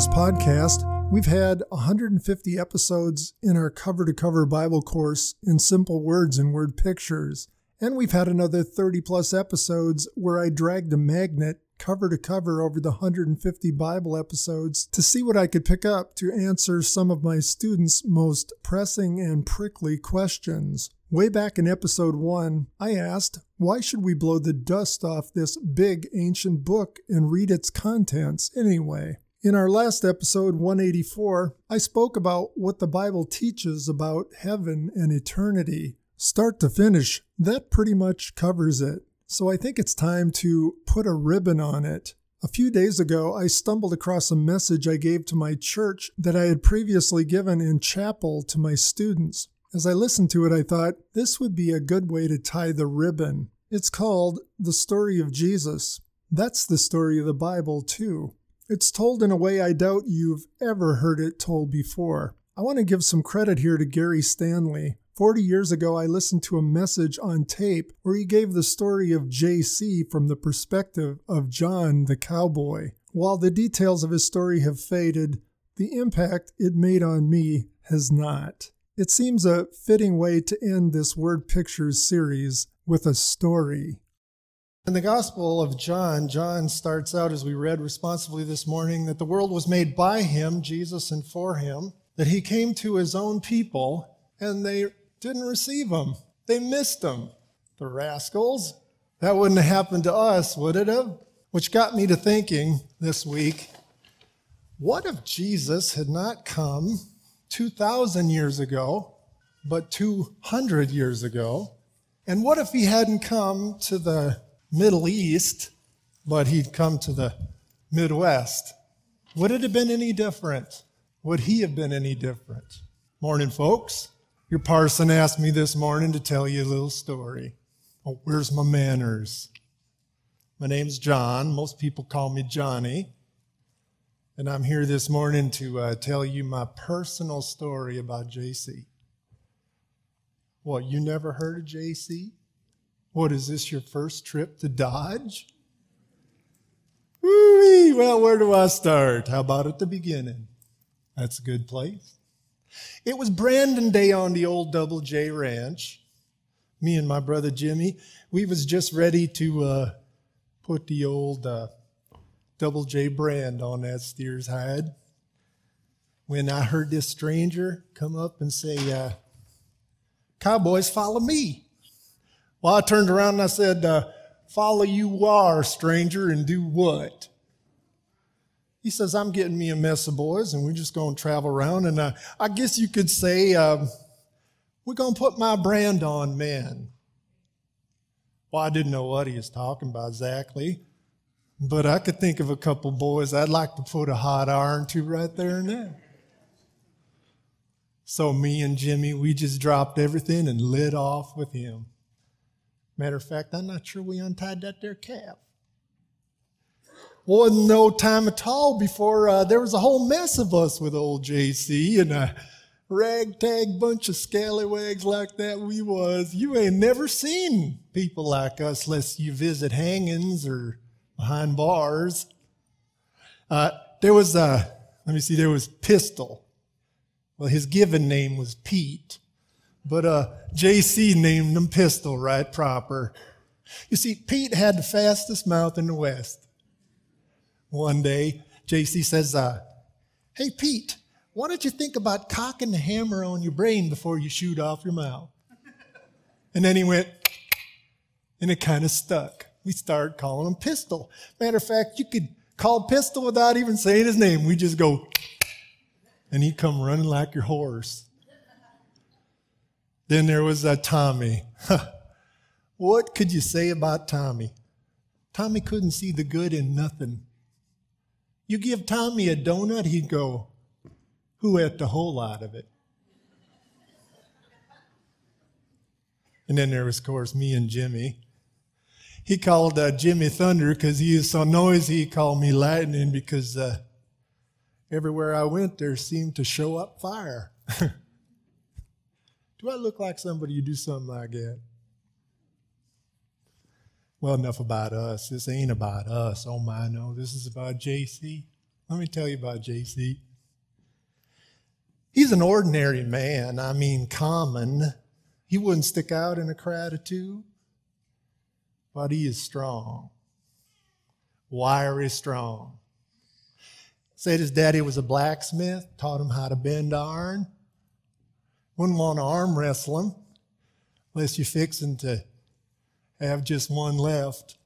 this podcast. We've had 150 episodes in our cover to cover Bible course in simple words and word pictures. And we've had another 30 plus episodes where I dragged a magnet cover to cover over the 150 Bible episodes to see what I could pick up to answer some of my students' most pressing and prickly questions. Way back in episode 1, I asked, why should we blow the dust off this big ancient book and read its contents anyway? In our last episode, 184, I spoke about what the Bible teaches about heaven and eternity. Start to finish, that pretty much covers it. So I think it's time to put a ribbon on it. A few days ago, I stumbled across a message I gave to my church that I had previously given in chapel to my students. As I listened to it, I thought this would be a good way to tie the ribbon. It's called The Story of Jesus. That's the story of the Bible, too. It's told in a way I doubt you've ever heard it told before. I want to give some credit here to Gary Stanley. 40 years ago, I listened to a message on tape where he gave the story of JC from the perspective of John the cowboy. While the details of his story have faded, the impact it made on me has not. It seems a fitting way to end this Word Pictures series with a story. In the Gospel of John, John starts out, as we read responsibly this morning, that the world was made by him, Jesus, and for him, that he came to his own people, and they didn't receive him. They missed him. The rascals. That wouldn't have happened to us, would it have? Which got me to thinking this week what if Jesus had not come 2,000 years ago, but 200 years ago? And what if he hadn't come to the Middle East, but he'd come to the Midwest. Would it have been any different? Would he have been any different? Morning, folks. Your parson asked me this morning to tell you a little story. Oh, where's my manners? My name's John. Most people call me Johnny. And I'm here this morning to uh, tell you my personal story about JC. What, you never heard of JC? What is this, your first trip to Dodge? Woo-wee. Well, where do I start? How about at the beginning? That's a good place. It was Brandon Day on the old Double J Ranch. Me and my brother Jimmy, we was just ready to uh, put the old uh, Double J brand on that steer's hide. When I heard this stranger come up and say, uh, "Cowboys, follow me." Well, I turned around and I said, uh, Follow you are, stranger, and do what? He says, I'm getting me a mess of boys, and we're just going to travel around. And uh, I guess you could say, uh, We're going to put my brand on men. Well, I didn't know what he was talking about exactly, but I could think of a couple boys I'd like to put a hot iron to right there and there. So me and Jimmy, we just dropped everything and lit off with him. Matter of fact, I'm not sure we untied that there calf. Wasn't no time at all before uh, there was a whole mess of us with old JC and a ragtag bunch of scallywags like that we was. You ain't never seen people like us unless you visit hangings or behind bars. Uh, there was, a, let me see, there was Pistol. Well, his given name was Pete. But uh, JC named him Pistol right proper. You see, Pete had the fastest mouth in the West. One day, JC says, uh, Hey, Pete, why don't you think about cocking the hammer on your brain before you shoot off your mouth? And then he went, and it kind of stuck. We started calling him Pistol. Matter of fact, you could call Pistol without even saying his name. We just go, and he'd come running like your horse. Then there was Tommy. what could you say about Tommy? Tommy couldn't see the good in nothing. You give Tommy a donut, he'd go, Who ate the whole lot of it? And then there was, of course, me and Jimmy. He called uh, Jimmy Thunder because he is so noisy. He called me Lightning because uh, everywhere I went, there seemed to show up fire. Do I look like somebody who do something like that? Well, enough about us. This ain't about us. Oh my, no. This is about JC. Let me tell you about JC. He's an ordinary man, I mean, common. He wouldn't stick out in a crowd of two, but he is strong, wiry strong. Said his daddy was a blacksmith, taught him how to bend iron. Wouldn't want to arm wrestle him unless you're fixing to have just one left.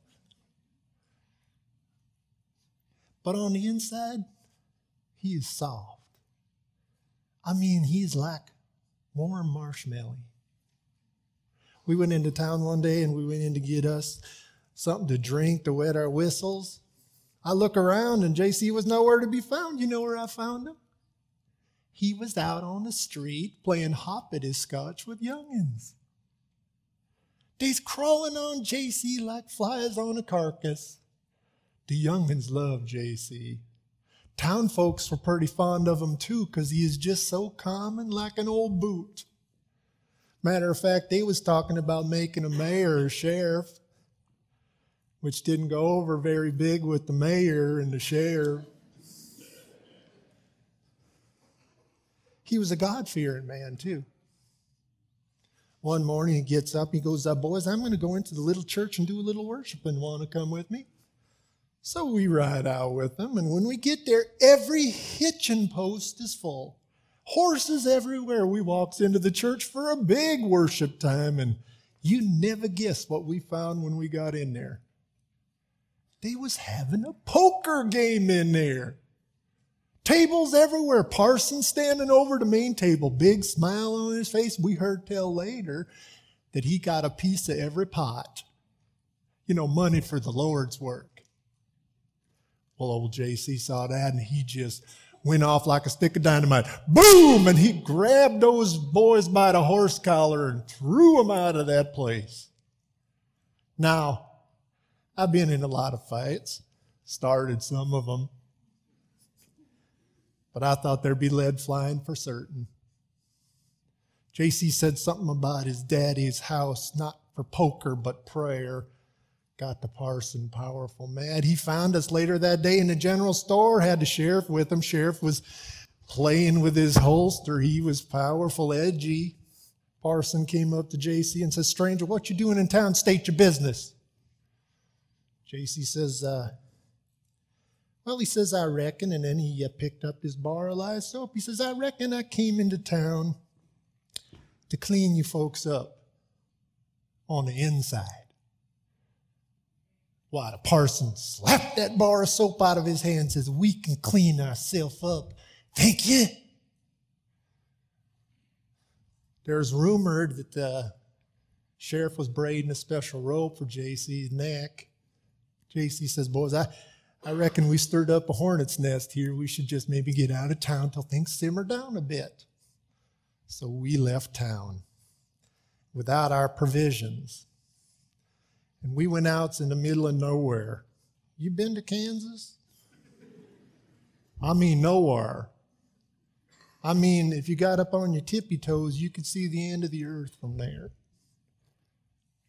But on the inside, he is soft. I mean, he's like warm marshmallow. We went into town one day and we went in to get us something to drink to wet our whistles. I look around and JC was nowhere to be found. You know where I found him? He was out on the street playing hoppity scotch with youngins. They's crawling on JC like flies on a carcass. The youngins love JC. Town folks were pretty fond of him too, because he is just so common like an old boot. Matter of fact, they was talking about making a mayor or sheriff, which didn't go over very big with the mayor and the sheriff. He was a God fearing man too. One morning he gets up, he goes, uh, Boys, I'm going to go into the little church and do a little worship and want to come with me? So we ride out with them, and when we get there, every hitching post is full. Horses everywhere. We walks into the church for a big worship time, and you never guess what we found when we got in there. They was having a poker game in there. Tables everywhere. Parson standing over the main table, big smile on his face. We heard tell later that he got a piece of every pot. You know, money for the Lord's work. Well, old JC saw that and he just went off like a stick of dynamite. Boom! And he grabbed those boys by the horse collar and threw them out of that place. Now, I've been in a lot of fights, started some of them, but I thought there'd be lead flying for certain. JC said something about his daddy's house, not for poker, but prayer got the parson powerful mad. He found us later that day in the general store, had the sheriff with him. Sheriff was playing with his holster. He was powerful, edgy. Parson came up to JC and says, Stranger, what you doing in town? State your business. JC says, uh, well, he says, I reckon. And then he uh, picked up his bar of lye soap. He says, I reckon I came into town to clean you folks up on the inside. Why, the parson slapped that bar of soap out of his hand and says, We can clean ourselves up. Thank you. There's rumored that the sheriff was braiding a special rope for JC's neck. JC says, Boys, I, I reckon we stirred up a hornet's nest here. We should just maybe get out of town till things simmer down a bit. So we left town without our provisions. And we went out in the middle of nowhere. You been to Kansas? I mean, nowhere. I mean, if you got up on your tippy toes, you could see the end of the earth from there.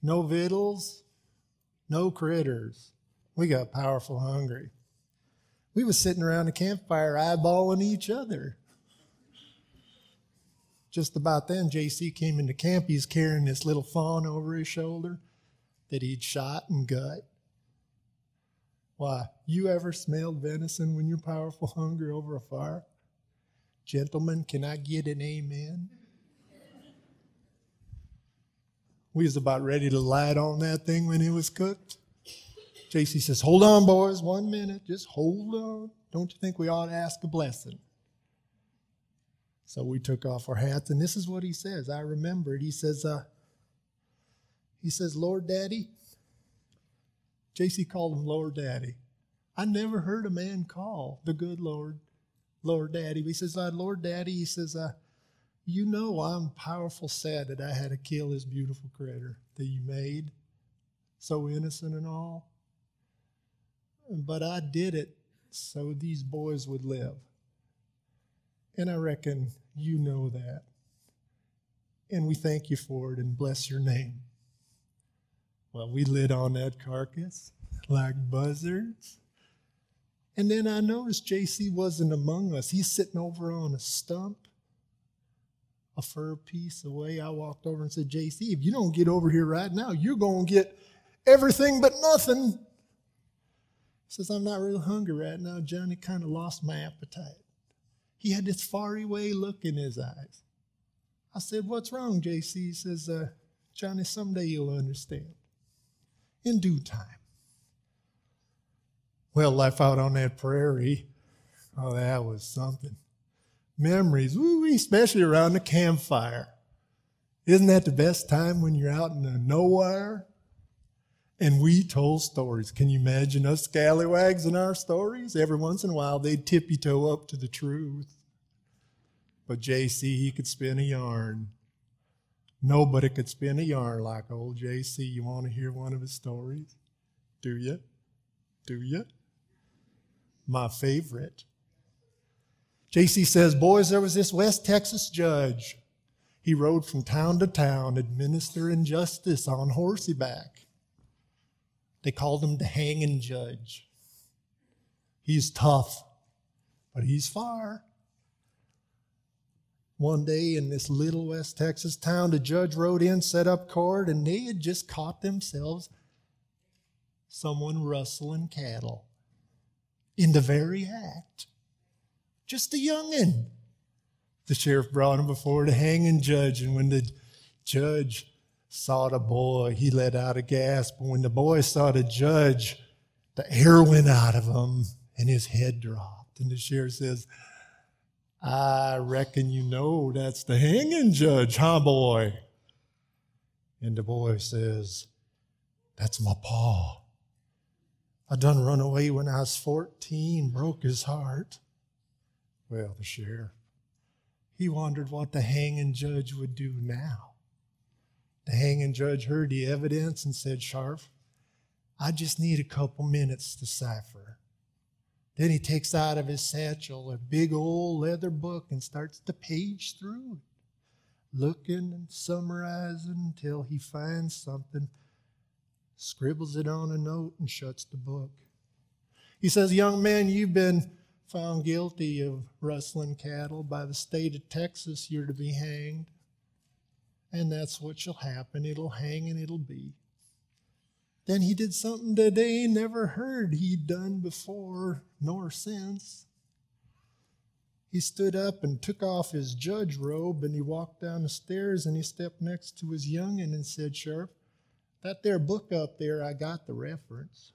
No victuals, no critters. We got powerful hungry. We was sitting around the campfire eyeballing each other. Just about then, JC came into camp. He's carrying this little fawn over his shoulder that he'd shot and gut. Why, you ever smelled venison when you're powerful hungry over a fire? Gentlemen, can I get an amen? We was about ready to light on that thing when it was cooked. JC says, Hold on, boys, one minute. Just hold on. Don't you think we ought to ask a blessing? So we took off our hats, and this is what he says. I remember it. He says, uh, he says, Lord Daddy. JC called him Lord Daddy. I never heard a man call the good Lord Lord Daddy. He says, uh, Lord Daddy, he says, uh, you know I'm powerful sad that I had to kill this beautiful critter that you made, so innocent and all. But I did it so these boys would live. And I reckon you know that. And we thank you for it and bless your name. Well, we lit on that carcass like buzzards, And then I noticed JC wasn't among us. He's sitting over on a stump, a fur piece away. I walked over and said, JC, if you don't get over here right now, you're going to get everything but nothing. Says, I'm not real hungry right now. Johnny kind of lost my appetite. He had this faraway look in his eyes. I said, What's wrong, JC? He says, uh, Johnny, someday you'll understand. In due time. Well, life out on that prairie, oh, that was something. Memories, woo especially around the campfire. Isn't that the best time when you're out in the nowhere? And we told stories. Can you imagine us scallywags in our stories? Every once in a while, they'd tippy toe up to the truth. But JC, he could spin a yarn. Nobody could spin a yarn like old JC. You want to hear one of his stories? Do you? Do you? My favorite. JC says, Boys, there was this West Texas judge. He rode from town to town administering justice on horseback. They called him the hanging judge. He's tough, but he's far. One day in this little West Texas town, the judge rode in, set up court, and they had just caught themselves someone rustling cattle in the very act. Just a youngin'. The sheriff brought him before the hanging judge, and when the judge saw the boy, he let out a gasp. When the boy saw the judge, the air went out of him and his head dropped. And the sheriff says, I reckon you know that's the hanging judge, huh, boy? And the boy says, That's my paw. I done run away when I was 14, broke his heart. Well, the sheriff, he wondered what the hanging judge would do now. The hanging judge heard the evidence and said, Sharp, I just need a couple minutes to cipher. Then he takes out of his satchel a big old leather book and starts to page through it, looking and summarizing until he finds something, scribbles it on a note, and shuts the book. He says, Young man, you've been found guilty of rustling cattle by the state of Texas. You're to be hanged. And that's what shall happen. It'll hang and it'll be. Then he did something that they never heard he'd done before nor since. He stood up and took off his judge robe and he walked down the stairs and he stepped next to his youngin and said, Sheriff, that there book up there, I got the reference.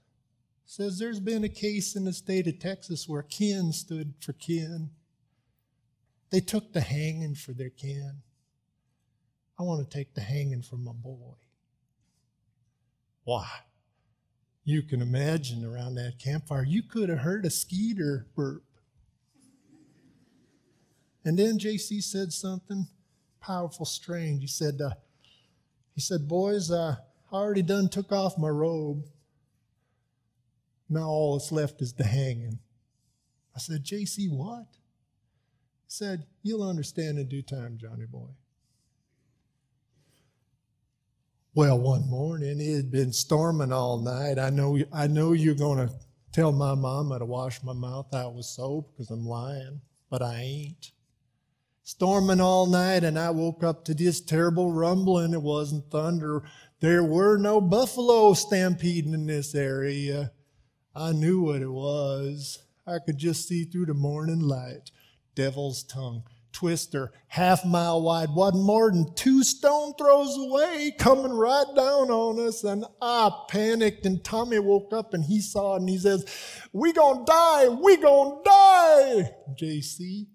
Says there's been a case in the state of Texas where kin stood for kin. They took the hanging for their kin. I want to take the hanging from my boy. Why? You can imagine around that campfire, you could have heard a skeeter burp. And then JC said something powerful, strange. He said, uh, he said, boys, uh, I already done took off my robe. Now all that's left is the hanging. I said, JC, what? He said, You'll understand in due time, Johnny boy. Well, one morning it had been storming all night. I know, I know you're going to tell my mama to wash my mouth out with soap because I'm lying, but I ain't. Storming all night, and I woke up to this terrible rumbling. It wasn't thunder. There were no buffalo stampeding in this area. I knew what it was. I could just see through the morning light. Devil's tongue twister, half mile wide, wasn't more than two stone throws away, coming right down on us. And I panicked, and Tommy woke up and he saw it and he says, We gonna die, we gonna die. JC,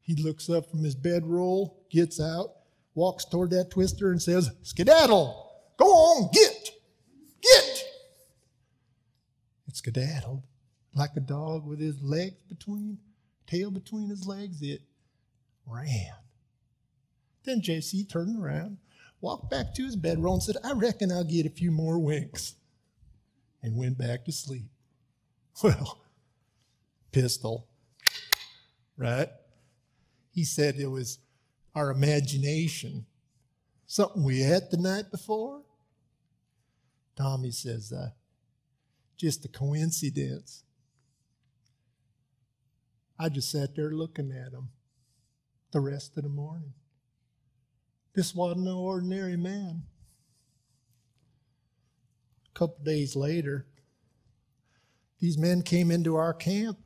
he looks up from his bedroll, gets out, walks toward that twister and says, Skedaddle, go on, get, get. It skedaddled like a dog with his legs between, tail between his legs. It ran. Then JC turned around, walked back to his bedroll, and said, I reckon I'll get a few more winks, and went back to sleep. Well, pistol, right? He said it was our imagination, something we had the night before. Tommy says, uh, just a coincidence. I just sat there looking at him the rest of the morning. This wasn't no ordinary man. A couple days later, these men came into our camp.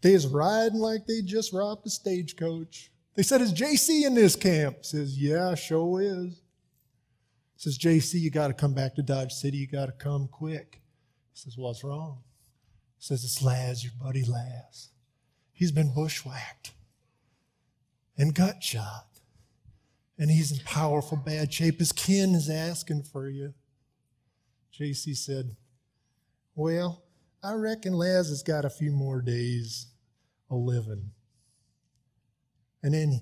They was riding like they just robbed a stagecoach. They said, Is JC in this camp? Says, Yeah, sure is. Says, JC, you got to come back to Dodge City. You got to come quick. Says, What's wrong? Says, It's Laz, your buddy Laz. He's been bushwhacked and gut shot. And he's in powerful bad shape. His kin is asking for you. JC said, Well, I reckon Laz has got a few more days of living. And then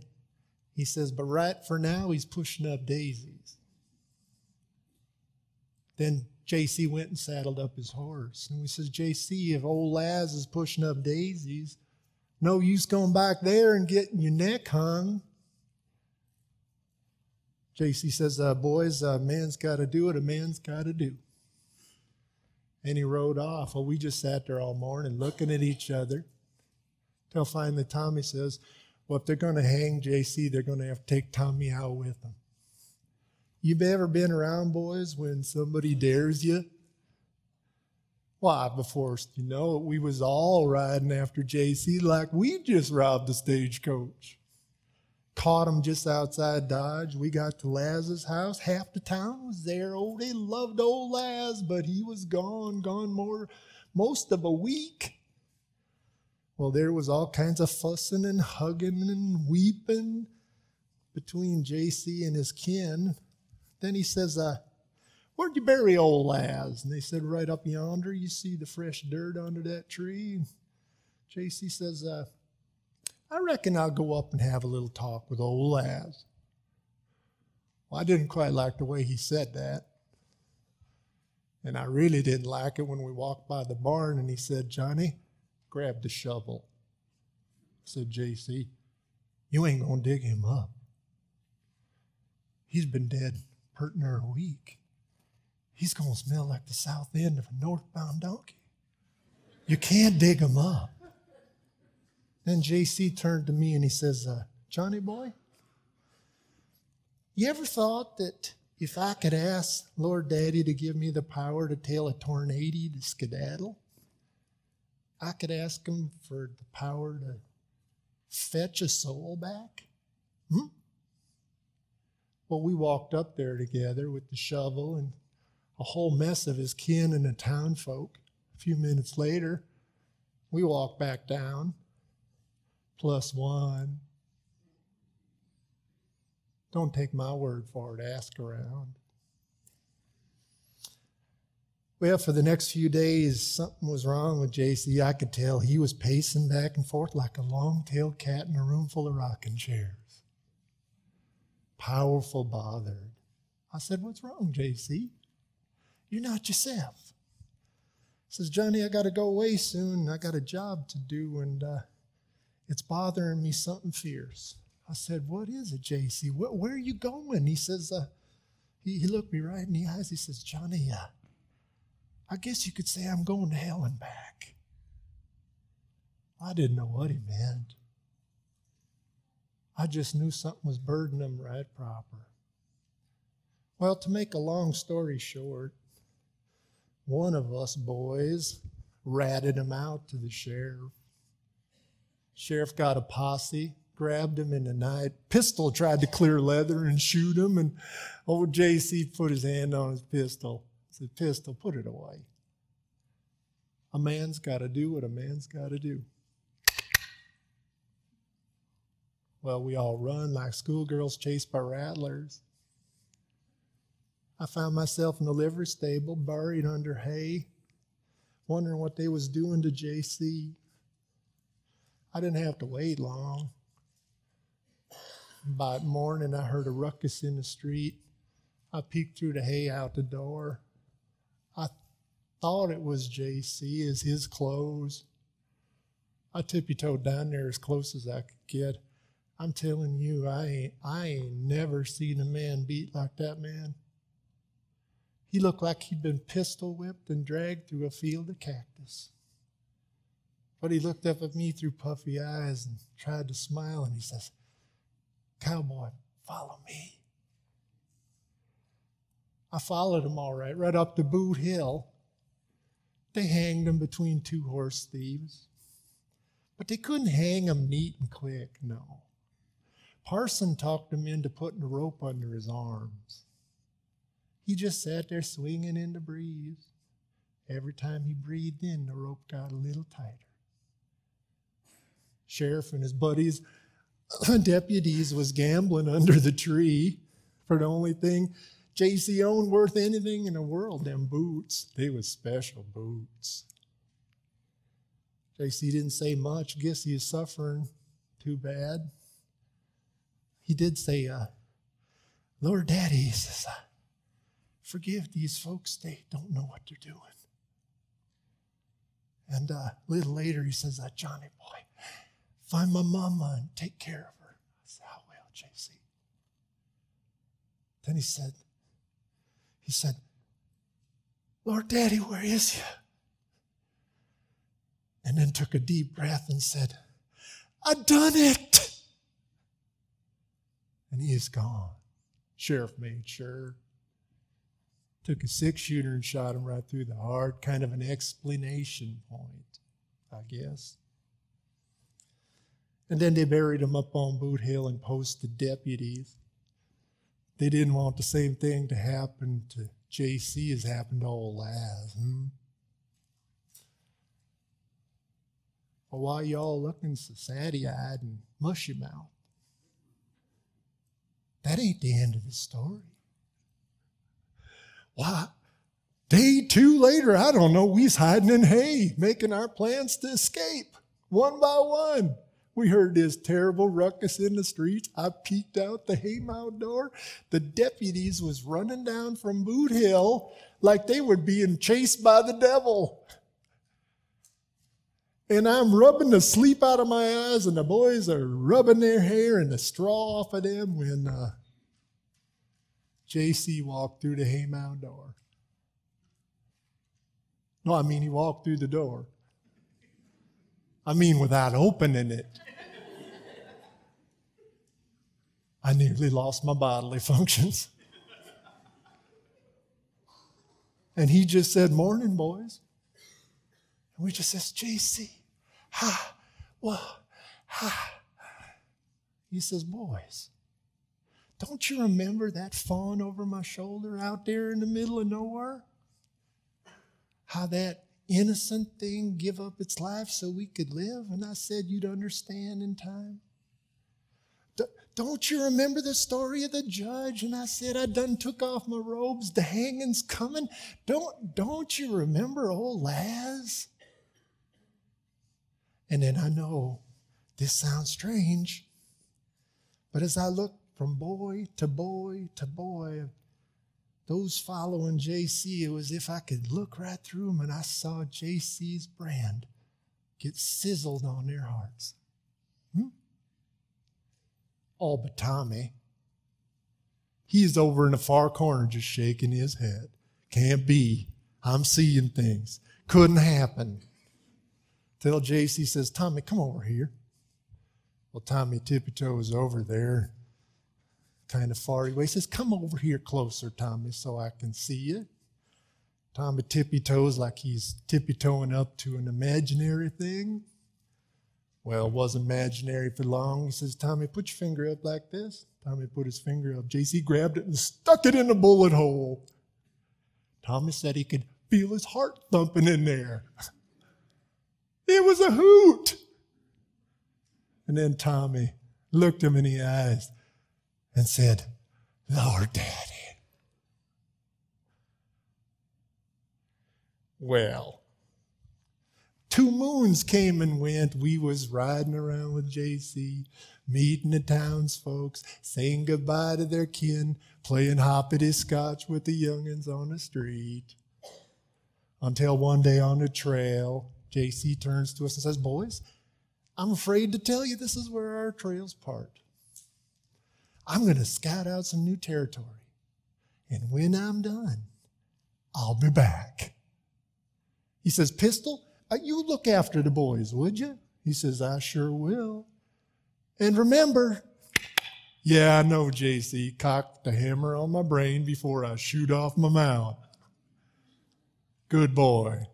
he says, But right for now, he's pushing up daisies. Then JC went and saddled up his horse. And we says, JC, if old Laz is pushing up daisies, no use going back there and getting your neck hung. JC says, uh, Boys, a man's got to do what a man's got to do. And he rode off. Well, we just sat there all morning looking at each other. Till finally Tommy says, Well, if they're going to hang JC, they're going to have to take Tommy out with them. You've ever been around, boys, when somebody dares you? Why, before you know it, we was all riding after JC like we just robbed the stagecoach. Caught him just outside Dodge. We got to Laz's house. Half the town was there. Oh, they loved old Laz, but he was gone, gone more, most of a week. Well, there was all kinds of fussing and hugging and weeping between JC and his kin. Then he says, uh, Where'd you bury old Laz? And they said, Right up yonder. You see the fresh dirt under that tree? JC says, uh, I reckon I'll go up and have a little talk with old Laz. Well, I didn't quite like the way he said that. And I really didn't like it when we walked by the barn and he said, Johnny, grab the shovel. Said, JC, you ain't going to dig him up. He's been dead pert near a week. He's going to smell like the south end of a northbound donkey. You can't dig him up. Then JC turned to me and he says, uh, Johnny boy, you ever thought that if I could ask Lord Daddy to give me the power to tell a tornado to skedaddle, I could ask him for the power to fetch a soul back? Hmm? Well, we walked up there together with the shovel and a whole mess of his kin and the town folk. A few minutes later, we walk back down, plus one. Don't take my word for it, ask around. Well, for the next few days, something was wrong with JC. I could tell he was pacing back and forth like a long tailed cat in a room full of rocking chairs. Powerful bothered. I said, What's wrong, JC? You're not yourself. He says, Johnny, I got to go away soon. I got a job to do, and uh, it's bothering me something fierce. I said, What is it, JC? Where, where are you going? He says, uh, he, he, looked me right in the eyes. He says, Johnny, uh, I guess you could say I'm going to hell and back. I didn't know what he meant. I just knew something was burdening him right proper. Well, to make a long story short, one of us boys ratted him out to the sheriff. Sheriff got a posse, grabbed him in the night. Pistol tried to clear leather and shoot him, and old JC put his hand on his pistol said, Pistol, put it away. A man's got to do what a man's got to do. Well, we all run like schoolgirls chased by rattlers. I found myself in the livery stable, buried under hay, wondering what they was doing to JC. I didn't have to wait long. By morning, I heard a ruckus in the street. I peeked through the hay out the door I thought it was JC as his clothes. I tippy toed down there as close as I could get. I'm telling you, I ain't, I ain't never seen a man beat like that man. He looked like he'd been pistol whipped and dragged through a field of cactus. But he looked up at me through puffy eyes and tried to smile, and he says, Cowboy, follow me. I followed him all right, right up to Boot Hill. They hanged him between two horse thieves. But they couldn't hang him neat and quick, no. Parson talked him into putting a rope under his arms. He just sat there swinging in the breeze. Every time he breathed in, the rope got a little tighter. Sheriff and his buddies, deputies, was gambling under the tree for the only thing JC owned worth anything in the world, them boots. They was special boots. JC didn't say much. Guess he is suffering too bad. He did say, uh, Lord Daddy, he says, forgive these folks. They don't know what they're doing. And uh, a little later, he says, uh, Johnny boy, find my mama and take care of her. I said, I will, JC. Then he said, he said, Lord Daddy, where is you? And then took a deep breath and said, I done it. And he is gone. Sheriff made sure. Took a six shooter and shot him right through the heart, kind of an explanation point, I guess. And then they buried him up on Boot Hill and posted deputies. They didn't want the same thing to happen to JC as happened to old Laz. Hmm? Well, why y'all looking so satty eyed and mushy mouthed? That ain't the end of the story. Day two later, I don't know, we's hiding in hay, making our plans to escape one by one. We heard this terrible ruckus in the streets. I peeked out the haymow door. The deputies was running down from Boot Hill like they were being chased by the devil. And I'm rubbing the sleep out of my eyes, and the boys are rubbing their hair and the straw off of them when uh, JC walked through the haymow door. No, I mean, he walked through the door. I mean, without opening it. I nearly lost my bodily functions. and he just said, Morning, boys. And we just says, JC, ha, well, ha. He says, Boys, don't you remember that fawn over my shoulder out there in the middle of nowhere? How that innocent thing give up its life so we could live? And I said, You'd understand in time. Don't you remember the story of the judge? And I said, I done took off my robes. The hanging's coming. Don't, don't you remember old Laz? And then I know this sounds strange, but as I look from boy to boy to boy, those following JC, it was if I could look right through them and I saw JC's brand get sizzled on their hearts. Hmm? All but Tommy. He's over in the far corner just shaking his head. Can't be. I'm seeing things. Couldn't happen. Till JC says, Tommy, come over here. Well, Tommy tippy toes over there kind of far away. He says, Come over here closer, Tommy, so I can see you. Tommy tippy toes like he's tippy toeing up to an imaginary thing. Well, it wasn't imaginary for long. He says, Tommy, put your finger up like this. Tommy put his finger up. JC grabbed it and stuck it in the bullet hole. Tommy said he could feel his heart thumping in there. It was a hoot. And then Tommy looked him in the eyes and said, Lord Daddy. Well, two moons came and went. We was riding around with JC, meeting the townsfolks, saying goodbye to their kin, playing hoppity scotch with the youngins on the street. Until one day on the trail, JC turns to us and says, Boys, I'm afraid to tell you this is where our trails part. I'm going to scout out some new territory. And when I'm done, I'll be back. He says, Pistol, uh, you look after the boys, would you? He says, I sure will. And remember, yeah, I know, JC, cock the hammer on my brain before I shoot off my mouth. Good boy.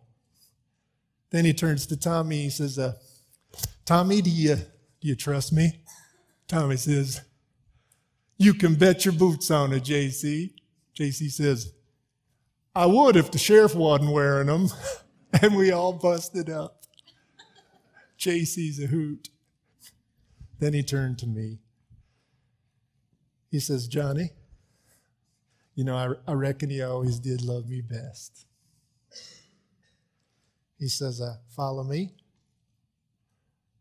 Then he turns to Tommy. He says, uh, Tommy, do you, do you trust me? Tommy says, You can bet your boots on it, JC. JC says, I would if the sheriff wasn't wearing them. and we all busted up. JC's a hoot. Then he turned to me. He says, Johnny, you know, I, I reckon he always did love me best. He says, uh, Follow me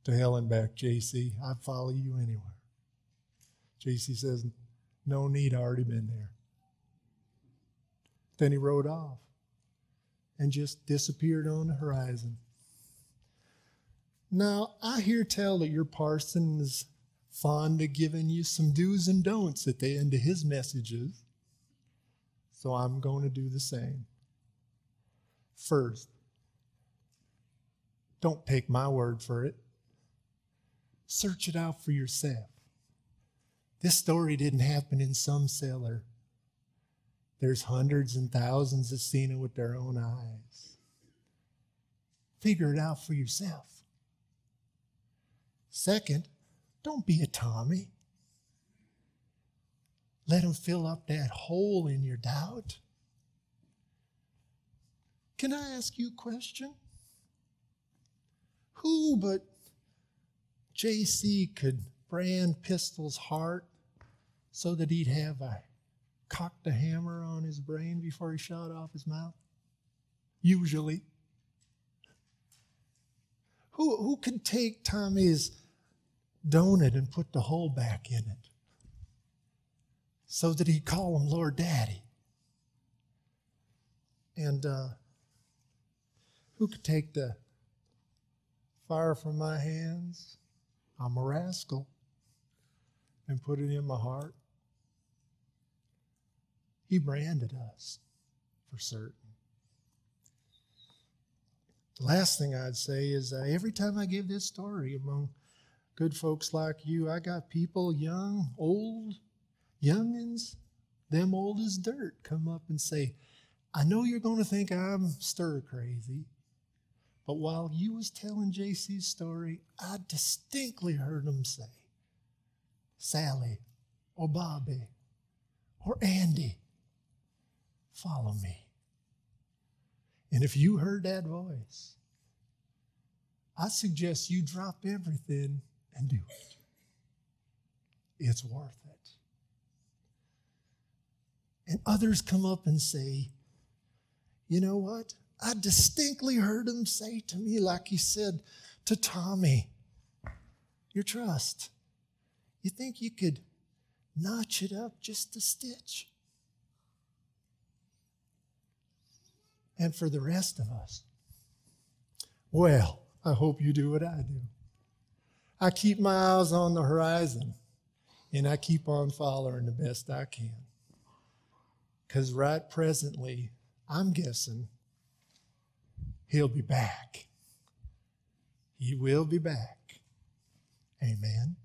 to hell and back, JC. I'd follow you anywhere. JC says, No need, I already been there. Then he rode off and just disappeared on the horizon. Now, I hear tell that your parson is fond of giving you some do's and don'ts at the end of his messages. So I'm going to do the same. First, don't take my word for it. Search it out for yourself. This story didn't happen in some cellar. There's hundreds and thousands that seen it with their own eyes. Figure it out for yourself. Second, don't be a Tommy. Let him fill up that hole in your doubt. Can I ask you a question? Who but JC could brand Pistol's heart so that he'd have a cocked a hammer on his brain before he shot off his mouth? Usually. Who, who could take Tommy's donut and put the hole back in it so that he'd call him Lord Daddy? And uh, who could take the fire from my hands? I'm a rascal. And put it in my heart. He branded us for certain. The last thing I'd say is uh, every time I give this story among good folks like you, I got people, young, old, youngins, them old as dirt, come up and say, I know you're going to think I'm stir crazy, but while you was telling JC's story, I distinctly heard him say, Sally or Bobby or Andy Follow me. And if you heard that voice, I suggest you drop everything and do it. It's worth it. And others come up and say, you know what? I distinctly heard him say to me, like he said to Tommy, your trust. You think you could notch it up just a stitch? and for the rest of us. Well, I hope you do what I do. I keep my eyes on the horizon and I keep on following the best I can. Because right presently, I'm guessing he'll be back. He will be back. Amen.